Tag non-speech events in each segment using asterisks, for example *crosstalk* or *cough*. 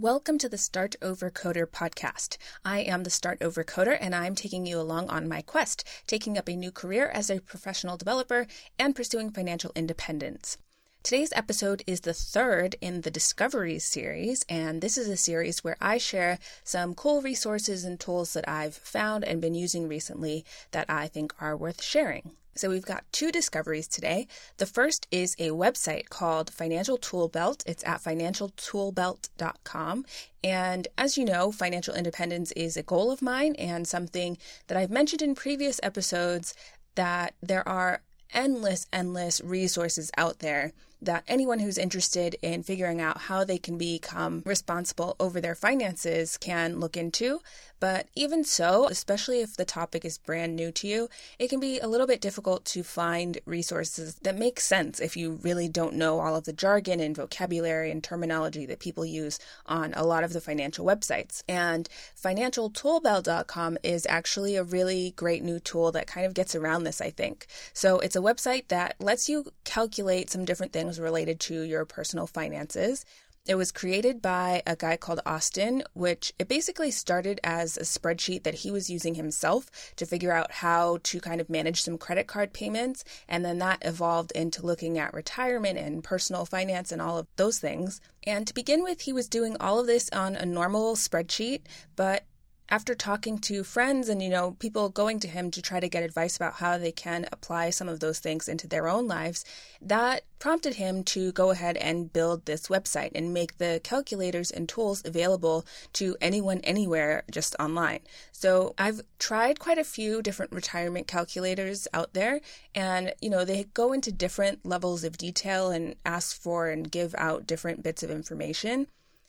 Welcome to the Start Over Coder podcast. I am the Start Over Coder, and I'm taking you along on my quest, taking up a new career as a professional developer and pursuing financial independence. Today's episode is the third in the Discoveries series, and this is a series where I share some cool resources and tools that I've found and been using recently that I think are worth sharing. So we've got two discoveries today. The first is a website called Financial Toolbelt. It's at financialtoolbelt.com. And as you know, financial independence is a goal of mine and something that I've mentioned in previous episodes that there are endless, endless resources out there that anyone who's interested in figuring out how they can become responsible over their finances can look into. But even so, especially if the topic is brand new to you, it can be a little bit difficult to find resources that make sense if you really don't know all of the jargon and vocabulary and terminology that people use on a lot of the financial websites. And financialtoolbelt.com is actually a really great new tool that kind of gets around this, I think. So it's a website that lets you calculate some different things things related to your personal finances. It was created by a guy called Austin, which it basically started as a spreadsheet that he was using himself to figure out how to kind of manage some credit card payments. And then that evolved into looking at retirement and personal finance and all of those things. And to begin with, he was doing all of this on a normal spreadsheet, but after talking to friends and you know people going to him to try to get advice about how they can apply some of those things into their own lives that prompted him to go ahead and build this website and make the calculators and tools available to anyone anywhere just online. So i've tried quite a few different retirement calculators out there and you know they go into different levels of detail and ask for and give out different bits of information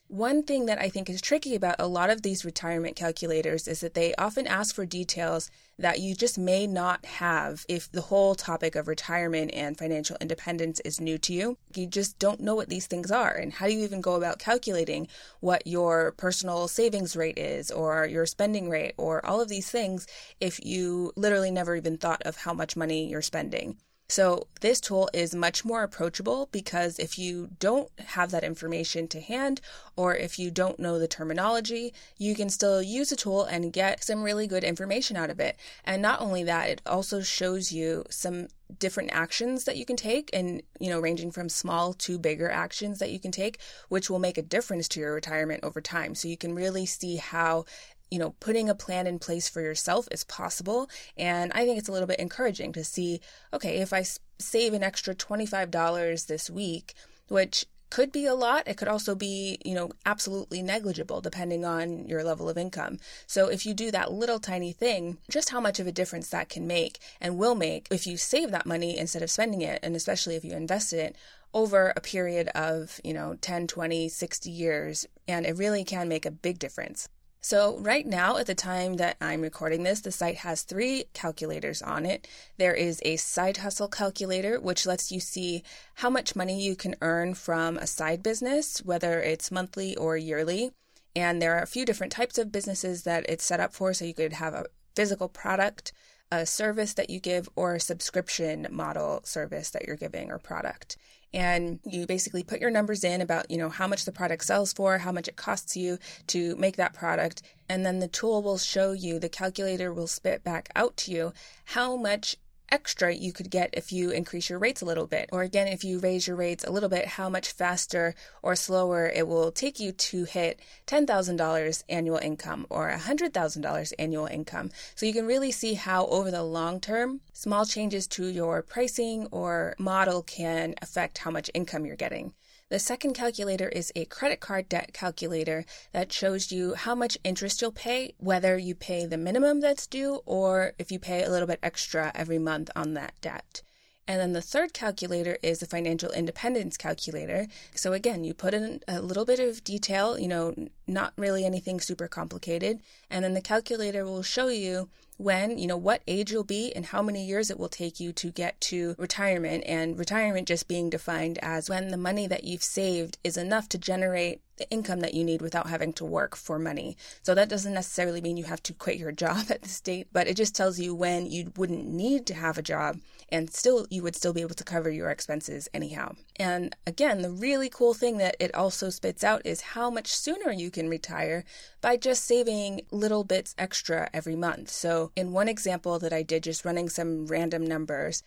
one thing that I think is tricky about a lot of these retirement calculators is that they often ask for details that you just may not have if the whole topic of retirement and financial independence is new to you. You just don't know what these things are. And how do you even go about calculating what your personal savings rate is or your spending rate or all of these things if you literally never even thought of how much money you're spending? So this tool is much more approachable because if you don't have that information to hand or if you don't know the terminology, you can still use the tool and get some really good information out of it. And not only that, it also shows you some different actions that you can take and you know ranging from small to bigger actions that you can take which will make a difference to your retirement over time so you can really see how you know, putting a plan in place for yourself is possible. And I think it's a little bit encouraging to see, okay, if I save an extra $25 this week, which could be a lot. It could also be, you know, absolutely negligible depending on your level of income. So if you do that little tiny thing, just how much of a difference that can make and will make if you save that money instead of spending it, and especially if you invest it over a period of, you know, 10, 20, 60 years. And it really can make a big difference. So, right now, at the time that I'm recording this, the site has three calculators on it. There is a side hustle calculator, which lets you see how much money you can earn from a side business, whether it's monthly or yearly. And there are a few different types of businesses that it's set up for. So, you could have a physical product, a service that you give, or a subscription model service that you're giving or product. And you basically put your numbers in about you know how much the product sells for how much it costs you to make that product. And then the tool will show you the calculator will spit back out to you how much extra you could get if you increase your rates a little bit. Or again, if you raise your rates a little bit, how much faster or slower it will take you to hit $10,000 annual income or $100,000 annual income. So you can really see how over the long term, small changes to your pricing or model can affect how much income you're getting. The second calculator is a credit card debt calculator that shows you how much interest you'll pay, whether you pay the minimum that's due or if you pay a little bit extra every month on that debt. And then the third calculator is the financial independence calculator. So again, you put in a little bit of detail, you know, not really anything super complicated. And then the calculator will show you when, you know, what age you'll be and how many years it will take you to get to retirement. And retirement just being defined as when the money that you've saved is enough to generate the income that you need without having to work for money. So that doesn't necessarily mean you have to quit your *laughs* job at this date, but it just tells you when you wouldn't need to have a job and still you would still be able to cover your expenses anyhow. And again, the really cool thing that it also spits out is how much sooner you can retire by just saving little bits extra every month. So in one example that I did just running some random numbers,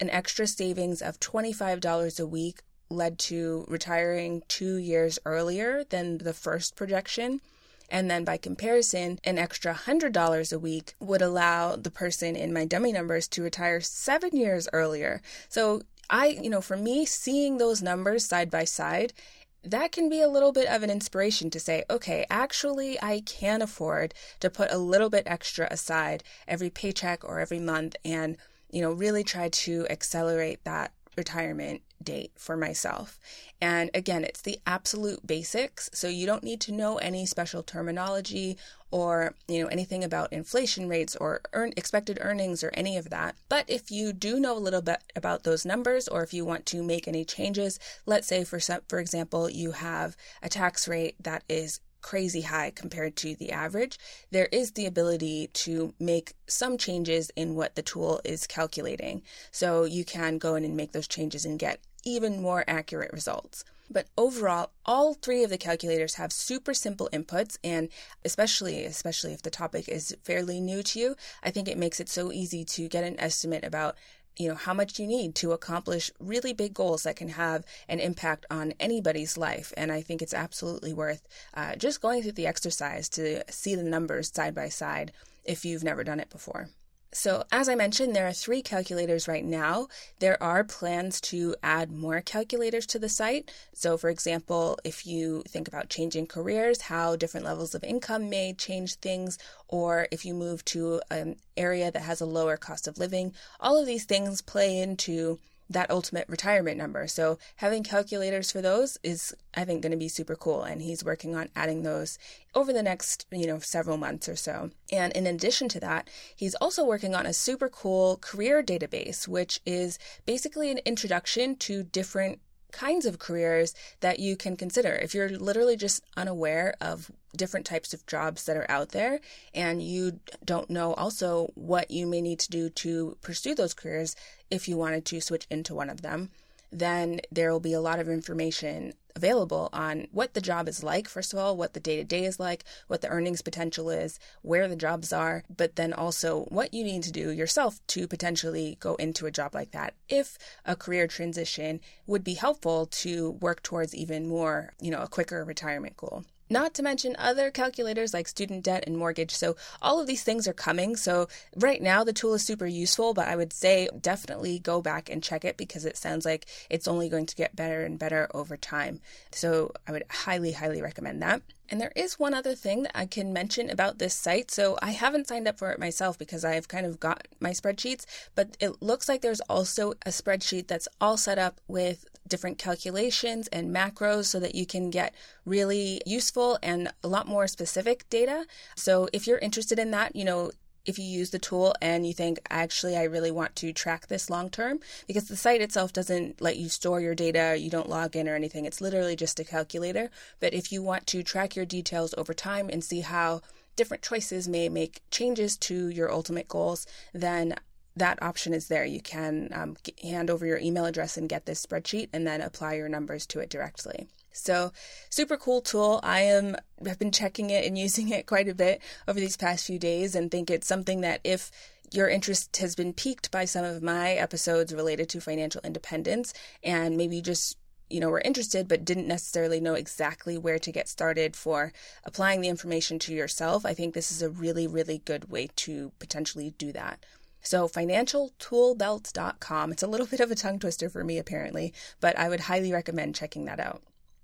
an extra savings of $25 a week led to retiring 2 years earlier than the first projection. And then by comparison, an extra $100 a week would allow the person in my dummy numbers to retire seven years earlier. So I, you know, for me, seeing those numbers side by side, that can be a little bit of an inspiration to say, okay, actually, I can afford to put a little bit extra aside every paycheck or every month and, you know, really try to accelerate that retirement date for myself. And again, it's the absolute basics. So you don't need to know any special terminology or, you know, anything about inflation rates or earn, expected earnings or any of that. But if you do know a little bit about those numbers or if you want to make any changes, let's say for some, for example, you have a tax rate that is crazy high compared to the average, there is the ability to make some changes in what the tool is calculating. So you can go in and make those changes and get even more accurate results. But overall, all three of the calculators have super simple inputs, and especially especially if the topic is fairly new to you, I think it makes it so easy to get an estimate about you know how much you need to accomplish really big goals that can have an impact on anybody's life? And i think it's absolutely worth uh, just going through the exercise to see the numbers side by side if you've never done it before so, as I mentioned, there are three calculators right now. There are plans to add more calculators to the site. So, for example, if you think about changing careers, how different levels of income may change things, or if you move to an area that has a lower cost of living, all of these things play into that ultimate retirement number. So having calculators for those is I think going to be super cool and he's working on adding those over the next, you know, several months or so. And in addition to that, he's also working on a super cool career database which is basically an introduction to different kinds of careers that you can consider. If you're literally just unaware of different types of jobs that are out there and you don't know also what you may need to do to pursue those careers if you wanted to switch into one of them, then there will be a lot of information available on what the job is like, first of all, what the day to day is like, what the earnings potential is, where the jobs are, but then also what you need to do yourself to potentially go into a job like that. If a career transition would be helpful to work towards even more, you know, a quicker retirement goal not to mention other calculators like student debt and mortgage. So all of these things are coming. So right now the tool is super useful, but I would say definitely go back and check it because it sounds like it's only going to get better and better over time. So I would highly, highly recommend that. And there is one other thing that I can mention about this site. So I haven't signed up for it myself because I've kind of got my spreadsheets, but it looks like there's also a spreadsheet that's all set up with different calculations and macros so that you can get really useful and a lot more specific data. So if you're interested in that, you know, if you use the tool and you think, actually, I really want to track this long term, because the site itself doesn't let you store your data, you don't log in or anything. It's literally just a calculator. But if you want to track your details over time and see how different choices may make changes to your ultimate goals, then that option is there. You can um, hand over your email address and get this spreadsheet and then apply your numbers to it directly. So, super cool tool. I am have been checking it and *laughs* using it quite a bit over these past few days and think it's something that if your interest has been piqued by some of my episodes related to financial independence and maybe just you know were interested but didn't necessarily know exactly where to get started for applying the information to yourself, I think this is a really really good way to potentially do that. So, financialtoolbelt.com. It's a little *laughs* bit of a tongue twister for me, apparently, but I would highly recommend checking that out.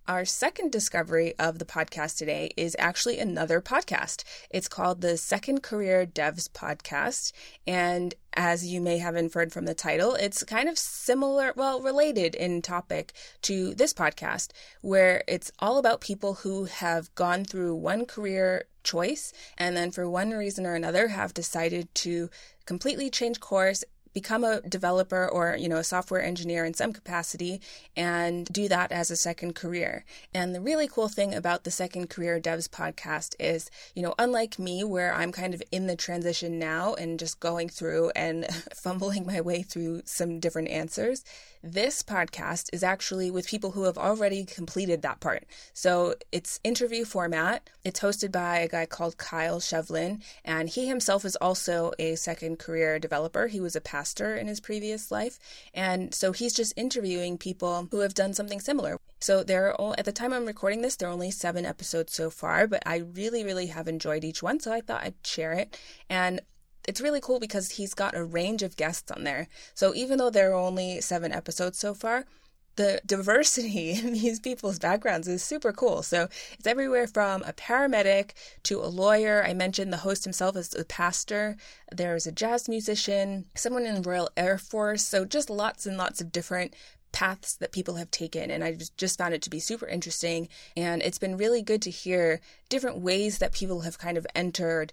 Our second discovery of the podcast today is actually another podcast. It's called the Second Career Devs Podcast. And as you may have inferred from the title, it's kind of similar, well, related in topic to this podcast, where it's all about people who have gone through one career choice and then for one reason or another have decided to completely change course become a developer or you know a software engineer in some capacity and do that as a second career and the really cool thing about the second career devs podcast is you know unlike me where i'm kind of in the transition now and just going through and *laughs* fumbling my way through some different answers this podcast is actually with people who have already completed that part. So it's interview format. It's hosted by a guy called Kyle Shevlin, and he himself is also a second career developer. He was a pastor in his previous life. And so he's just interviewing people who have done something similar. So there are, all, at the time I'm recording this, there are only seven episodes so far, but I really, really have enjoyed each one. So I thought I'd share it. And it's really cool because he's got a range of guests on there. So even though there are only seven episodes so far, the diversity *laughs* in these people's backgrounds is super cool. So it's everywhere from a paramedic to a lawyer. I mentioned the host himself is a pastor. There's a jazz musician, someone in the Royal Air Force. So just lots and lots of different paths that people have taken. And I just found it to be super interesting. And it's been really good to hear different ways that people have kind of entered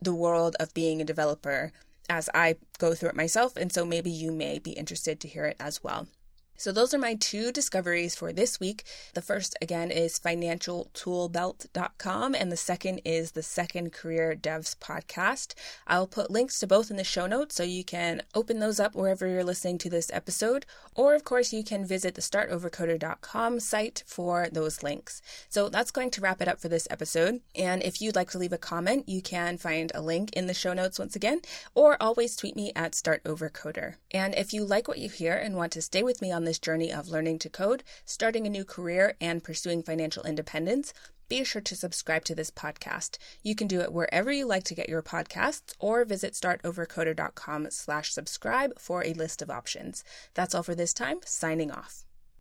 the world of being a developer as I go through it myself. And so maybe you may be interested to hear it as well. So, those are my two discoveries for this week. The first, again, is financialtoolbelt.com, and the second is the Second Career Devs podcast. I'll put links to both in the show notes so you can open those up wherever you're listening to this episode. Or, of course, you can visit the startovercoder.com site for those links. So, that's going to wrap it up for this episode. And if you'd like to leave a comment, you can find a link in the show notes once again, or always tweet me at startovercoder. And if you like what you hear and want to stay with me on this journey of learning to code, starting a new career, and pursuing financial independence, be sure to subscribe to this podcast. You can do it wherever you like to get your podcasts or visit startovercoder.com slash subscribe for a list of options. That's all for this time. Signing off.